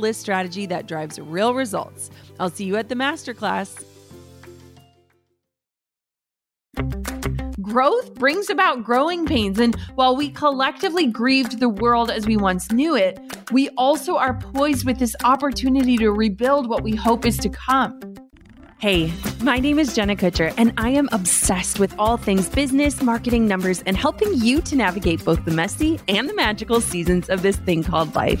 list strategy that drives real results. I'll see you at the masterclass. Growth brings about growing pains, and while we collectively grieved the world as we once knew it, we also are poised with this opportunity to rebuild what we hope is to come. Hey, my name is Jenna Kutcher, and I am obsessed with all things business, marketing, numbers, and helping you to navigate both the messy and the magical seasons of this thing called life.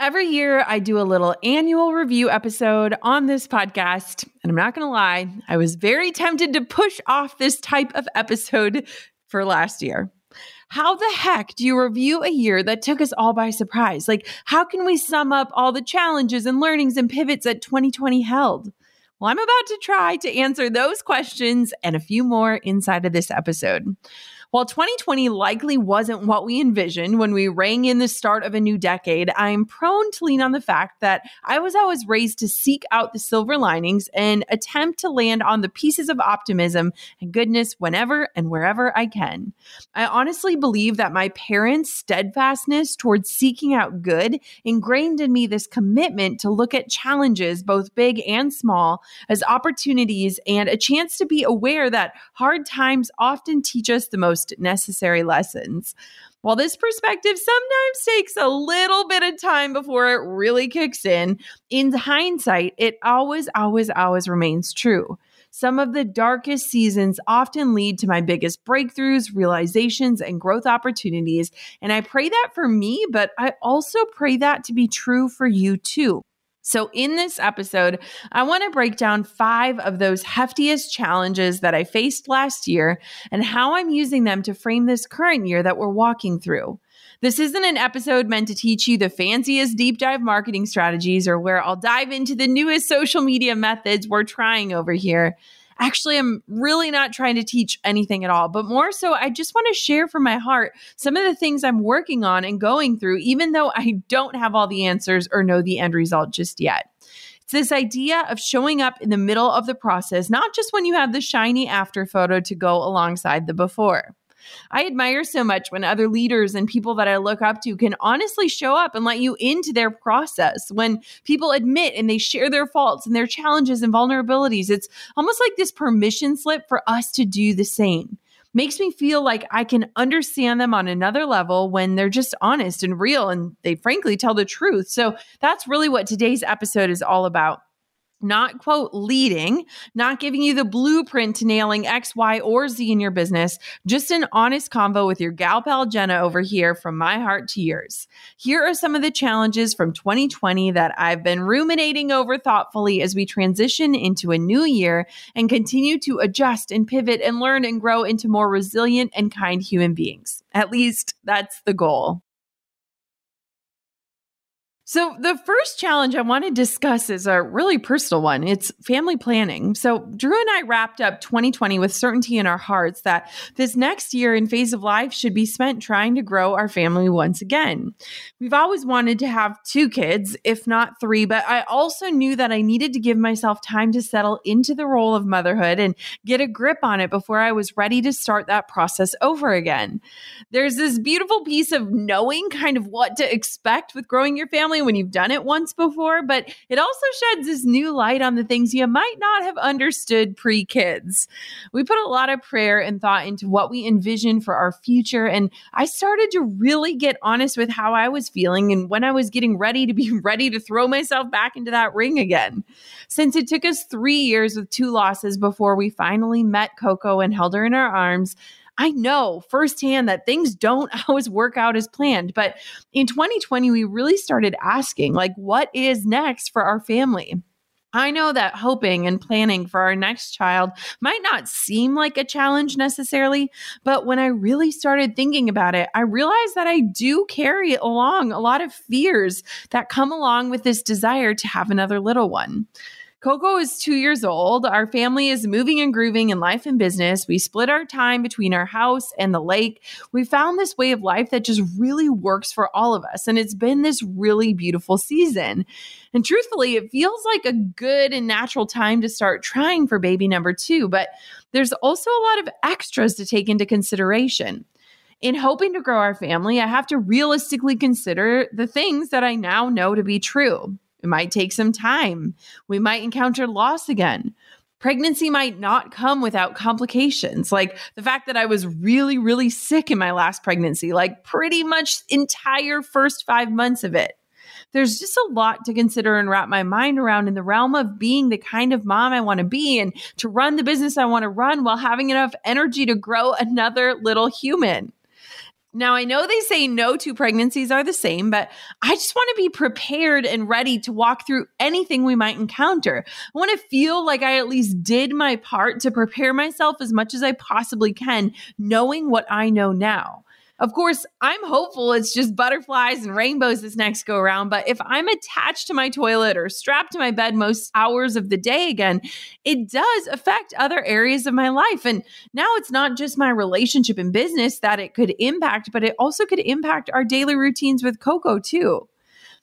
Every year, I do a little annual review episode on this podcast. And I'm not going to lie, I was very tempted to push off this type of episode for last year. How the heck do you review a year that took us all by surprise? Like, how can we sum up all the challenges and learnings and pivots that 2020 held? Well, I'm about to try to answer those questions and a few more inside of this episode. While 2020 likely wasn't what we envisioned when we rang in the start of a new decade, I'm prone to lean on the fact that I was always raised to seek out the silver linings and attempt to land on the pieces of optimism and goodness whenever and wherever I can. I honestly believe that my parents' steadfastness towards seeking out good ingrained in me this commitment to look at challenges, both big and small, as opportunities and a chance to be aware that hard times often teach us the most most necessary lessons. While this perspective sometimes takes a little bit of time before it really kicks in, in hindsight, it always, always, always remains true. Some of the darkest seasons often lead to my biggest breakthroughs, realizations, and growth opportunities. And I pray that for me, but I also pray that to be true for you too. So, in this episode, I want to break down five of those heftiest challenges that I faced last year and how I'm using them to frame this current year that we're walking through. This isn't an episode meant to teach you the fanciest deep dive marketing strategies or where I'll dive into the newest social media methods we're trying over here actually I'm really not trying to teach anything at all, but more so I just want to share from my heart some of the things I'm working on and going through, even though I don't have all the answers or know the end result just yet. It's this idea of showing up in the middle of the process, not just when you have the shiny after photo to go alongside the before. I admire so much when other leaders and people that I look up to can honestly show up and let you into their process. When people admit and they share their faults and their challenges and vulnerabilities, it's almost like this permission slip for us to do the same. Makes me feel like I can understand them on another level when they're just honest and real and they frankly tell the truth. So that's really what today's episode is all about not quote leading, not giving you the blueprint to nailing X, Y, or Z in your business, just an honest convo with your gal pal Jenna over here from my heart to yours. Here are some of the challenges from 2020 that I've been ruminating over thoughtfully as we transition into a new year and continue to adjust and pivot and learn and grow into more resilient and kind human beings. At least that's the goal. So, the first challenge I want to discuss is a really personal one. It's family planning. So, Drew and I wrapped up 2020 with certainty in our hearts that this next year and phase of life should be spent trying to grow our family once again. We've always wanted to have two kids, if not three, but I also knew that I needed to give myself time to settle into the role of motherhood and get a grip on it before I was ready to start that process over again. There's this beautiful piece of knowing kind of what to expect with growing your family when you've done it once before, but it also sheds this new light on the things you might not have understood pre kids. We put a lot of prayer and thought into what we envision for our future, and I started to really get honest with how I was feeling and when I was getting ready to be ready to throw myself back into that ring again. Since it took us three years with two losses before we finally met Coco and held her in our arms, I know firsthand that things don't always work out as planned. But in 2020, we really started asking, like, what is next for our family? I know that hoping and planning for our next child might not seem like a challenge necessarily, but when I really started thinking about it, I realized that I do carry along a lot of fears that come along with this desire to have another little one. Coco is two years old. Our family is moving and grooving in life and business. We split our time between our house and the lake. We found this way of life that just really works for all of us. And it's been this really beautiful season. And truthfully, it feels like a good and natural time to start trying for baby number two. But there's also a lot of extras to take into consideration in hoping to grow our family, I have to realistically consider the things that I now know to be true. It might take some time. We might encounter loss again. Pregnancy might not come without complications, like the fact that I was really, really sick in my last pregnancy, like pretty much entire first five months of it. There's just a lot to consider and wrap my mind around in the realm of being the kind of mom I want to be and to run the business I want to run while having enough energy to grow another little human. Now, I know they say no two pregnancies are the same, but I just want to be prepared and ready to walk through anything we might encounter. I want to feel like I at least did my part to prepare myself as much as I possibly can, knowing what I know now. Of course, I'm hopeful it's just butterflies and rainbows this next go around, but if I'm attached to my toilet or strapped to my bed most hours of the day again, it does affect other areas of my life. And now it's not just my relationship and business that it could impact, but it also could impact our daily routines with Coco too.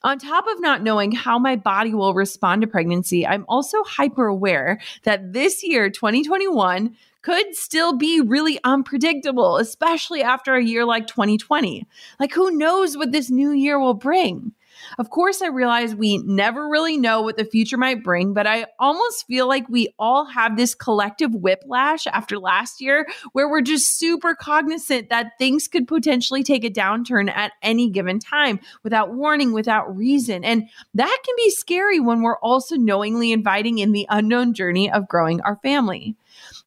On top of not knowing how my body will respond to pregnancy, I'm also hyper aware that this year, 2021, could still be really unpredictable, especially after a year like 2020. Like, who knows what this new year will bring? Of course, I realize we never really know what the future might bring, but I almost feel like we all have this collective whiplash after last year where we're just super cognizant that things could potentially take a downturn at any given time without warning, without reason. And that can be scary when we're also knowingly inviting in the unknown journey of growing our family.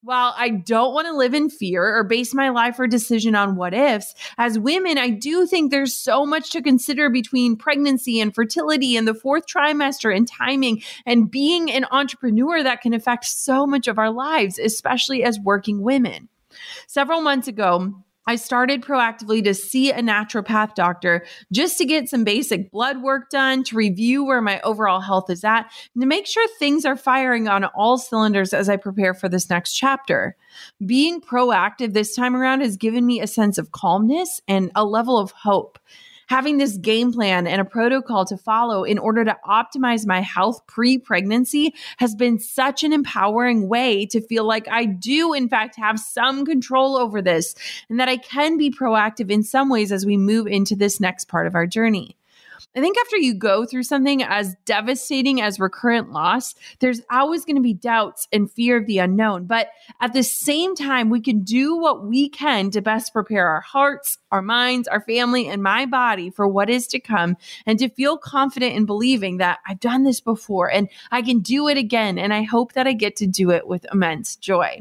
While I don't want to live in fear or base my life or decision on what ifs, as women, I do think there's so much to consider between pregnancy and fertility and the fourth trimester and timing and being an entrepreneur that can affect so much of our lives, especially as working women. Several months ago, I started proactively to see a naturopath doctor just to get some basic blood work done, to review where my overall health is at, and to make sure things are firing on all cylinders as I prepare for this next chapter. Being proactive this time around has given me a sense of calmness and a level of hope having this game plan and a protocol to follow in order to optimize my health pre pregnancy has been such an empowering way to feel like I do, in fact, have some control over this and that I can be proactive in some ways as we move into this next part of our journey. I think after you go through something as devastating as recurrent loss, there's always going to be doubts and fear of the unknown. But at the same time, we can do what we can to best prepare our hearts, our minds, our family, and my body for what is to come and to feel confident in believing that I've done this before and I can do it again. And I hope that I get to do it with immense joy.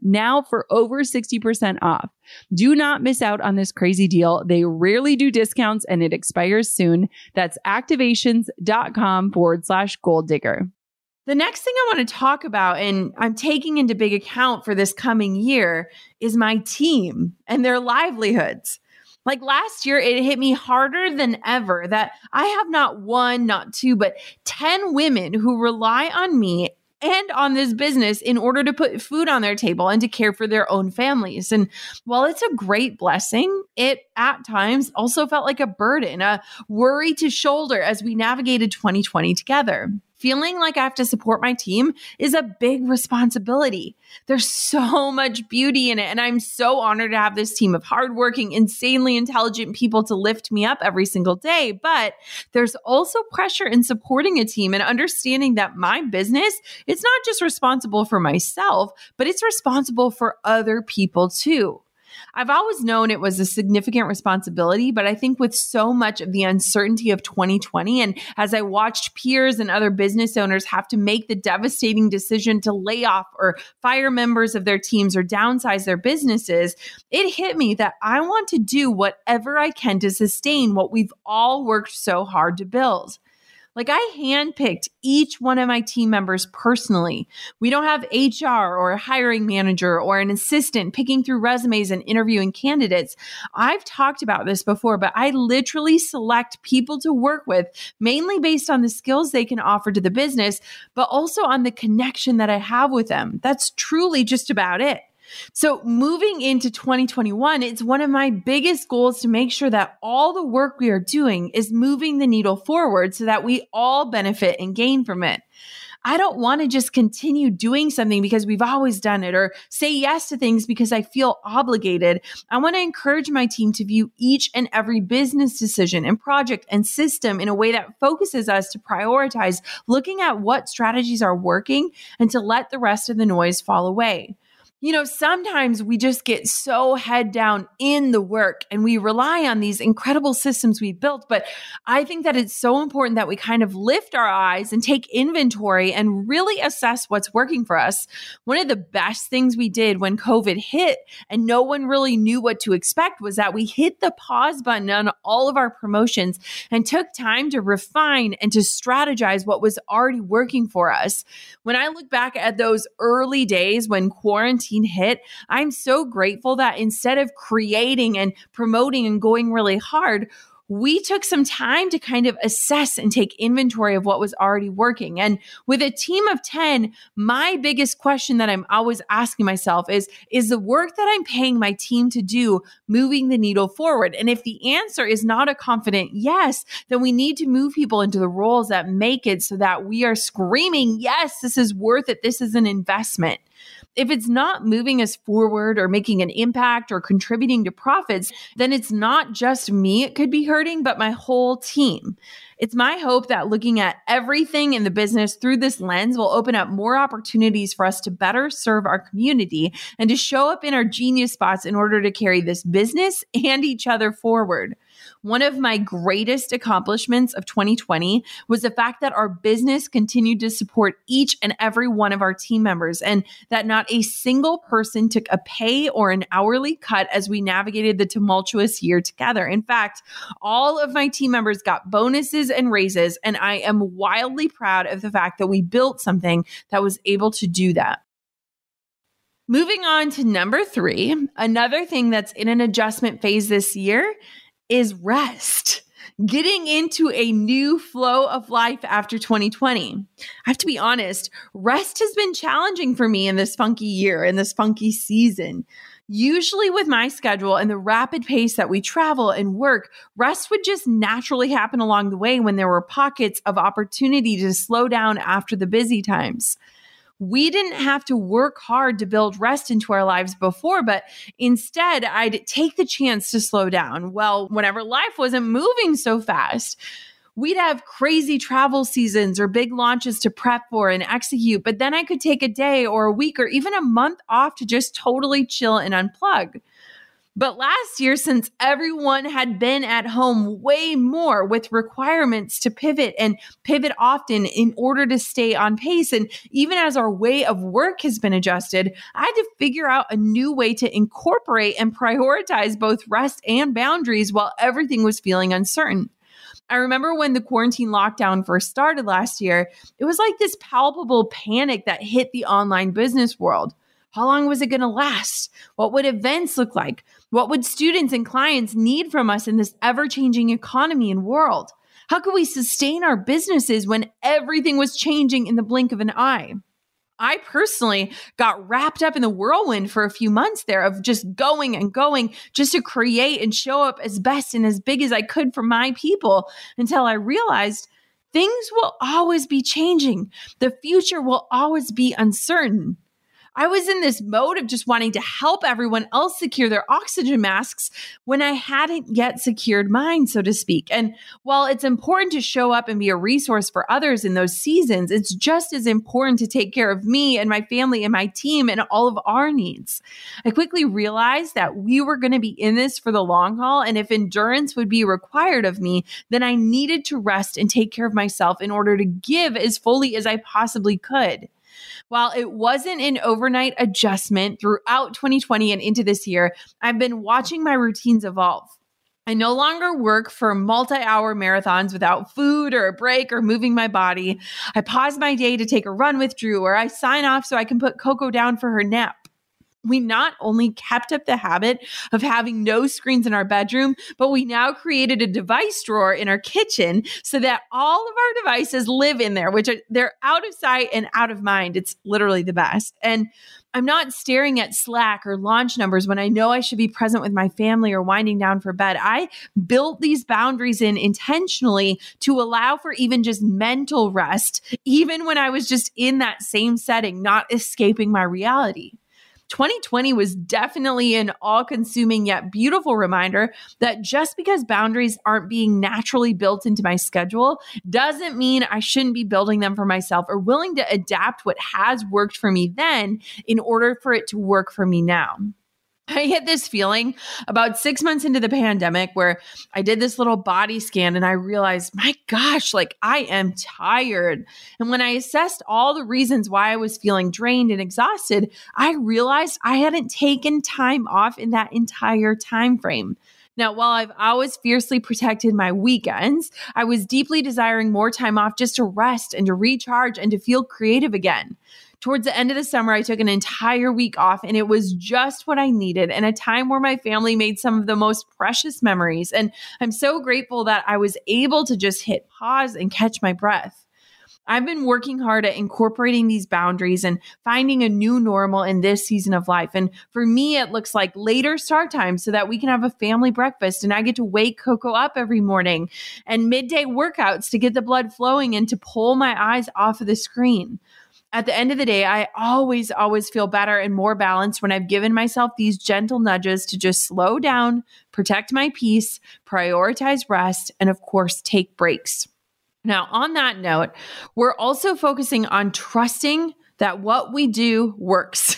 now for over 60% off. Do not miss out on this crazy deal. They rarely do discounts and it expires soon. That's activations.com forward slash goal digger. The next thing I want to talk about, and I'm taking into big account for this coming year, is my team and their livelihoods. Like last year, it hit me harder than ever that I have not one, not two, but 10 women who rely on me and on this business in order to put food on their table and to care for their own families. And while it's a great blessing, it at times also felt like a burden, a worry to shoulder as we navigated 2020 together feeling like I have to support my team is a big responsibility. There's so much beauty in it. And I'm so honored to have this team of hardworking, insanely intelligent people to lift me up every single day. But there's also pressure in supporting a team and understanding that my business, it's not just responsible for myself, but it's responsible for other people too. I've always known it was a significant responsibility, but I think with so much of the uncertainty of 2020, and as I watched peers and other business owners have to make the devastating decision to lay off or fire members of their teams or downsize their businesses, it hit me that I want to do whatever I can to sustain what we've all worked so hard to build. Like I handpicked each one of my team members personally. We don't have HR or a hiring manager or an assistant picking through resumes and interviewing candidates. I've talked about this before, but I literally select people to work with mainly based on the skills they can offer to the business, but also on the connection that I have with them. That's truly just about it. So, moving into 2021, it's one of my biggest goals to make sure that all the work we are doing is moving the needle forward so that we all benefit and gain from it. I don't want to just continue doing something because we've always done it or say yes to things because I feel obligated. I want to encourage my team to view each and every business decision and project and system in a way that focuses us to prioritize looking at what strategies are working and to let the rest of the noise fall away. You know, sometimes we just get so head down in the work and we rely on these incredible systems we built. But I think that it's so important that we kind of lift our eyes and take inventory and really assess what's working for us. One of the best things we did when COVID hit and no one really knew what to expect was that we hit the pause button on all of our promotions and took time to refine and to strategize what was already working for us. When I look back at those early days when quarantine hit, I'm so grateful that instead of creating and promoting and going really hard, we took some time to kind of assess and take inventory of what was already working. And with a team of 10, my biggest question that I'm always asking myself is Is the work that I'm paying my team to do moving the needle forward? And if the answer is not a confident yes, then we need to move people into the roles that make it so that we are screaming, Yes, this is worth it. This is an investment if it's not moving us forward or making an impact or contributing to profits, then it's not just me it could be hurting, but my whole team. It's my hope that looking at everything in the business through this lens will open up more opportunities for us to better serve our community and to show up in our genius spots in order to carry this business and each other forward. One of my greatest accomplishments of 2020 was the fact that our business continued to support each and every one of our team members and that not a single person took a pay or an hourly cut as we navigated the tumultuous year together. In fact, all of my team members got bonuses and raises, and I am wildly proud of the fact that we built something that was able to do that. Moving on to number three, another thing that's in an adjustment phase this year is rest. Getting into a new flow of life after 2020. I have to be honest, rest has been challenging for me in this funky year, in this funky season. Usually, with my schedule and the rapid pace that we travel and work, rest would just naturally happen along the way when there were pockets of opportunity to slow down after the busy times we didn't have to work hard to build rest into our lives before, but instead I'd take the chance to slow down. Well, whenever life wasn't moving so fast, we'd have crazy travel seasons or big launches to prep for and execute, but then I could take a day or a week or even a month off to just totally chill and unplug. But last year, since everyone had been at home way more with requirements to pivot and pivot often in order to stay on pace, and even as our way of work has been adjusted, I had to figure out a new way to incorporate and prioritize both rest and boundaries while everything was feeling uncertain. I remember when the quarantine lockdown first started last year, it was like this palpable panic that hit the online business world. How long was it going to last? What would events look like? What would students and clients need from us in this ever changing economy and world? How could we sustain our businesses when everything was changing in the blink of an eye? I personally got wrapped up in the whirlwind for a few months there of just going and going just to create and show up as best and as big as I could for my people until I realized things will always be changing. The future will always be uncertain. I was in this mode of just wanting to help everyone else secure their oxygen masks when I hadn't yet secured mine, so to speak. And while it's important to show up and be a resource for others in those seasons, it's just as important to take care of me and my family and my team and all of our needs. I quickly realized that we were going to be in this for the long haul. And if endurance would be required of me, then I needed to rest and take care of myself in order to give as fully as I possibly could. While it wasn't an overnight adjustment throughout 2020 and into this year, I've been watching my routines evolve. I no longer work for multi hour marathons without food or a break or moving my body. I pause my day to take a run with Drew, or I sign off so I can put Coco down for her nap we not only kept up the habit of having no screens in our bedroom, but we now created a device drawer in our kitchen so that all of our devices live in there, which are they're out of sight and out of mind. It's literally the best. And I'm not staring at Slack or launch numbers when I know I should be present with my family or winding down for bed. I built these boundaries in intentionally to allow for even just mental rest, even when I was just in that same setting, not escaping my reality. 2020 was definitely an all consuming yet beautiful reminder that just because boundaries aren't being naturally built into my schedule doesn't mean I shouldn't be building them for myself or willing to adapt what has worked for me then in order for it to work for me now. I hit this feeling about six months into the pandemic where I did this little body scan and I realized, my gosh, like I am tired. And when I assessed all the reasons why I was feeling drained and exhausted, I realized I hadn't taken time off in that entire time frame. Now, while I've always fiercely protected my weekends, I was deeply desiring more time off just to rest and to recharge and to feel creative again. Towards the end of the summer, I took an entire week off, and it was just what I needed and a time where my family made some of the most precious memories. And I'm so grateful that I was able to just hit pause and catch my breath. I've been working hard at incorporating these boundaries and finding a new normal in this season of life. And for me, it looks like later start time so that we can have a family breakfast and I get to wake Coco up every morning and midday workouts to get the blood flowing and to pull my eyes off of the screen at the end of the day, I always, always feel better and more balanced when I've given myself these gentle nudges to just slow down, protect my peace, prioritize rest, and of course, take breaks. Now, on that note, we're also focusing on trusting that what we do works.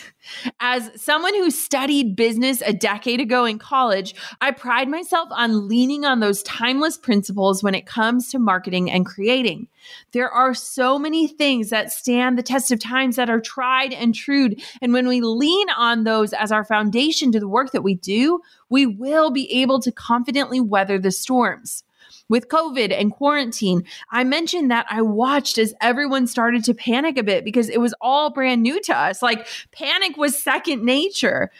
As someone who studied business a decade ago in college, I pride myself on leaning on those timeless principles when it comes to marketing and creating. There are so many things that stand the test of times that are tried and true. And when we lean on those as our foundation to the work that we do, we will be able to confidently weather the storms with COVID and quarantine, I mentioned that I watched as everyone started to panic a bit because it was all brand new to us. Like panic was second nature.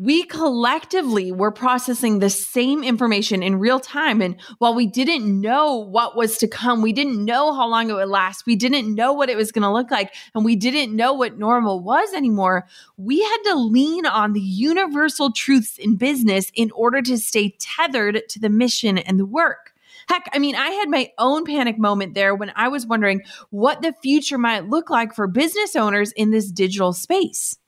We collectively were processing the same information in real time. And while we didn't know what was to come, we didn't know how long it would last, we didn't know what it was going to look like, and we didn't know what normal was anymore, we had to lean on the universal truths in business in order to stay tethered to the mission and the work. Heck, I mean, I had my own panic moment there when I was wondering what the future might look like for business owners in this digital space.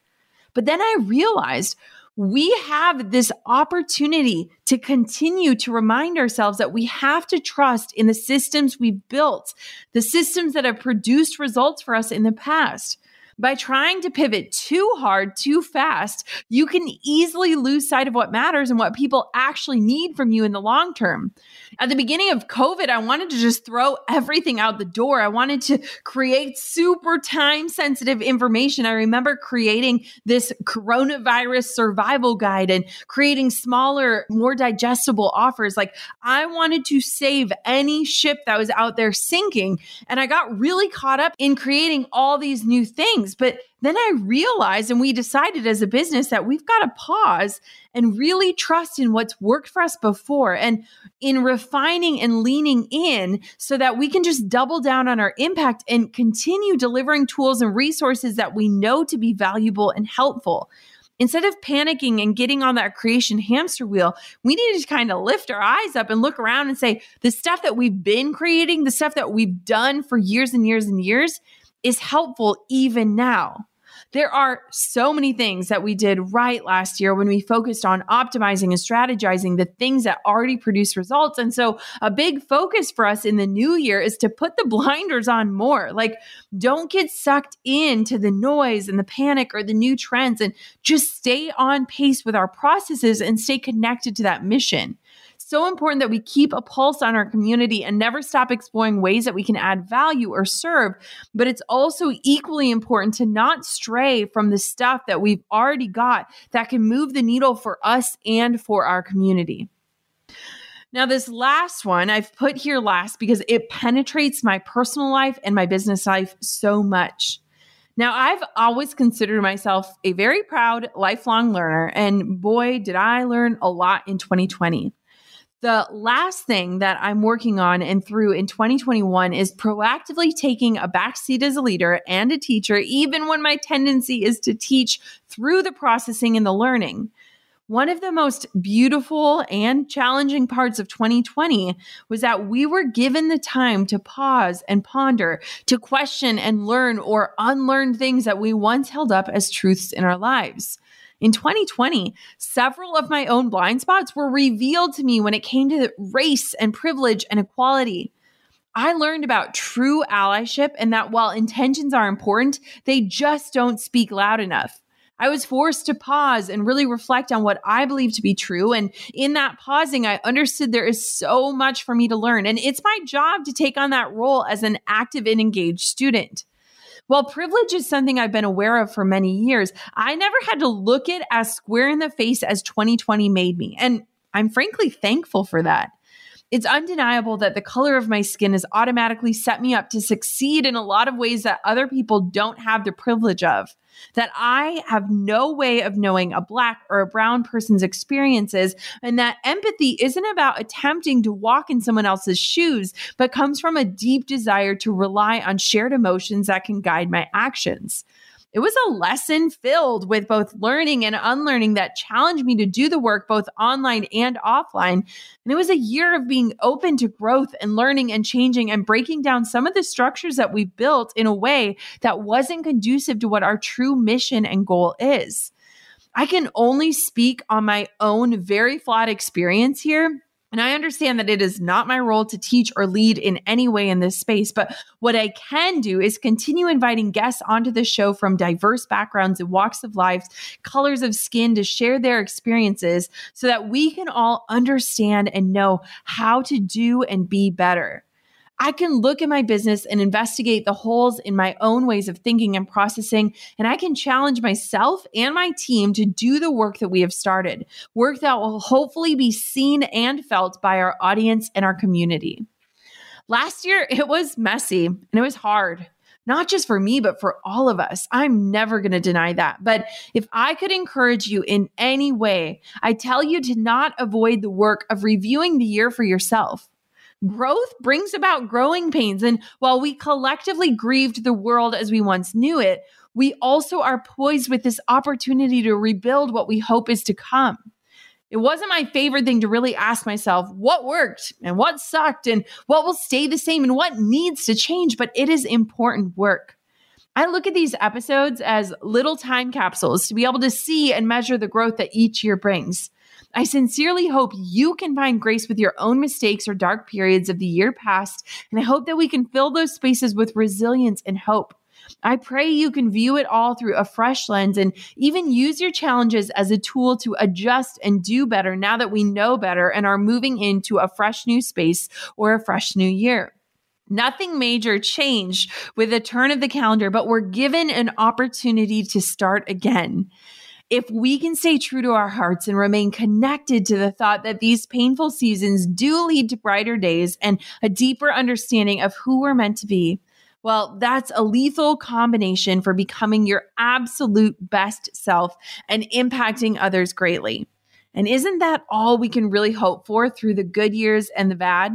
But then I realized we have this opportunity to continue to remind ourselves that we have to trust in the systems we've built, the systems that have produced results for us in the past. By trying to pivot too hard, too fast, you can easily lose sight of what matters and what people actually need from you in the long term. At the beginning of COVID, I wanted to just throw everything out the door. I wanted to create super time sensitive information. I remember creating this coronavirus survival guide and creating smaller, more digestible offers. Like I wanted to save any ship that was out there sinking. And I got really caught up in creating all these new things. But then I realized, and we decided as a business that we've got to pause and really trust in what's worked for us before and in refining and leaning in so that we can just double down on our impact and continue delivering tools and resources that we know to be valuable and helpful. Instead of panicking and getting on that creation hamster wheel, we need to kind of lift our eyes up and look around and say, the stuff that we've been creating, the stuff that we've done for years and years and years, is helpful even now. There are so many things that we did right last year when we focused on optimizing and strategizing the things that already produce results. And so, a big focus for us in the new year is to put the blinders on more. Like, don't get sucked into the noise and the panic or the new trends and just stay on pace with our processes and stay connected to that mission so important that we keep a pulse on our community and never stop exploring ways that we can add value or serve. But it's also equally important to not stray from the stuff that we've already got that can move the needle for us and for our community. Now, this last one I've put here last because it penetrates my personal life and my business life so much. Now, I've always considered myself a very proud lifelong learner, and boy, did I learn a lot in 2020. The last thing that I'm working on and through in 2021 is proactively taking a backseat as a leader and a teacher, even when my tendency is to teach through the processing and the learning. One of the most beautiful and challenging parts of 2020 was that we were given the time to pause and ponder, to question and learn or unlearn things that we once held up as truths in our lives. In 2020, several of my own blind spots were revealed to me when it came to race and privilege and equality. I learned about true allyship and that while intentions are important, they just don't speak loud enough. I was forced to pause and really reflect on what I believe to be true. And in that pausing, I understood there is so much for me to learn. And it's my job to take on that role as an active and engaged student. While privilege is something I've been aware of for many years, I never had to look it as square in the face as 2020 made me. And I'm frankly thankful for that. It's undeniable that the color of my skin has automatically set me up to succeed in a lot of ways that other people don't have the privilege of. That I have no way of knowing a black or a brown person's experiences, and that empathy isn't about attempting to walk in someone else's shoes, but comes from a deep desire to rely on shared emotions that can guide my actions it was a lesson filled with both learning and unlearning that challenged me to do the work both online and offline. And it was a year of being open to growth and learning and changing and breaking down some of the structures that we built in a way that wasn't conducive to what our true mission and goal is. I can only speak on my own very flawed experience here and I understand that it is not my role to teach or lead in any way in this space, but what I can do is continue inviting guests onto the show from diverse backgrounds and walks of life, colors of skin to share their experiences so that we can all understand and know how to do and be better. I can look at my business and investigate the holes in my own ways of thinking and processing, and I can challenge myself and my team to do the work that we have started, work that will hopefully be seen and felt by our audience and our community. Last year, it was messy and it was hard not just for me, but for all of us. I'm never going to deny that. But if I could encourage you in any way, I tell you to not avoid the work of reviewing the year for yourself. Growth brings about growing pains. And while we collectively grieved the world as we once knew it, we also are poised with this opportunity to rebuild what we hope is to come. It wasn't my favorite thing to really ask myself what worked and what sucked and what will stay the same and what needs to change, but it is important work. I look at these episodes as little time capsules to be able to see and measure the growth that each year brings. I sincerely hope you can find grace with your own mistakes or dark periods of the year past, and I hope that we can fill those spaces with resilience and hope. I pray you can view it all through a fresh lens and even use your challenges as a tool to adjust and do better now that we know better and are moving into a fresh new space or a fresh new year. Nothing major changed with the turn of the calendar, but we're given an opportunity to start again if we can stay true to our hearts and remain connected to the thought that these painful seasons do lead to brighter days and a deeper understanding of who we're meant to be, well, that's a lethal combination for becoming your absolute best self and impacting others greatly. And isn't that all we can really hope for through the good years and the bad?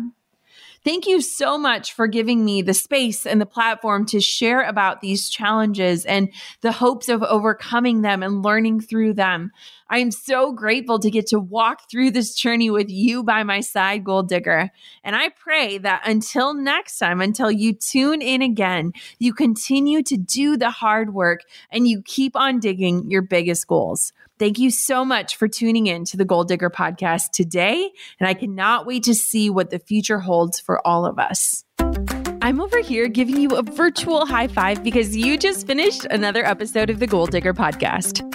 Thank you so much for giving me the space and the platform to share about these challenges and the hopes of overcoming them and learning through them. I am so grateful to get to walk through this journey with you by my side, Goal Digger. And I pray that until next time, until you tune in again, you continue to do the hard work and you keep on digging your biggest goals. Thank you so much for tuning in to the Goal Digger podcast today. And I cannot wait to see what the future holds for all of us. I'm over here giving you a virtual high five because you just finished another episode of the Goal Digger podcast.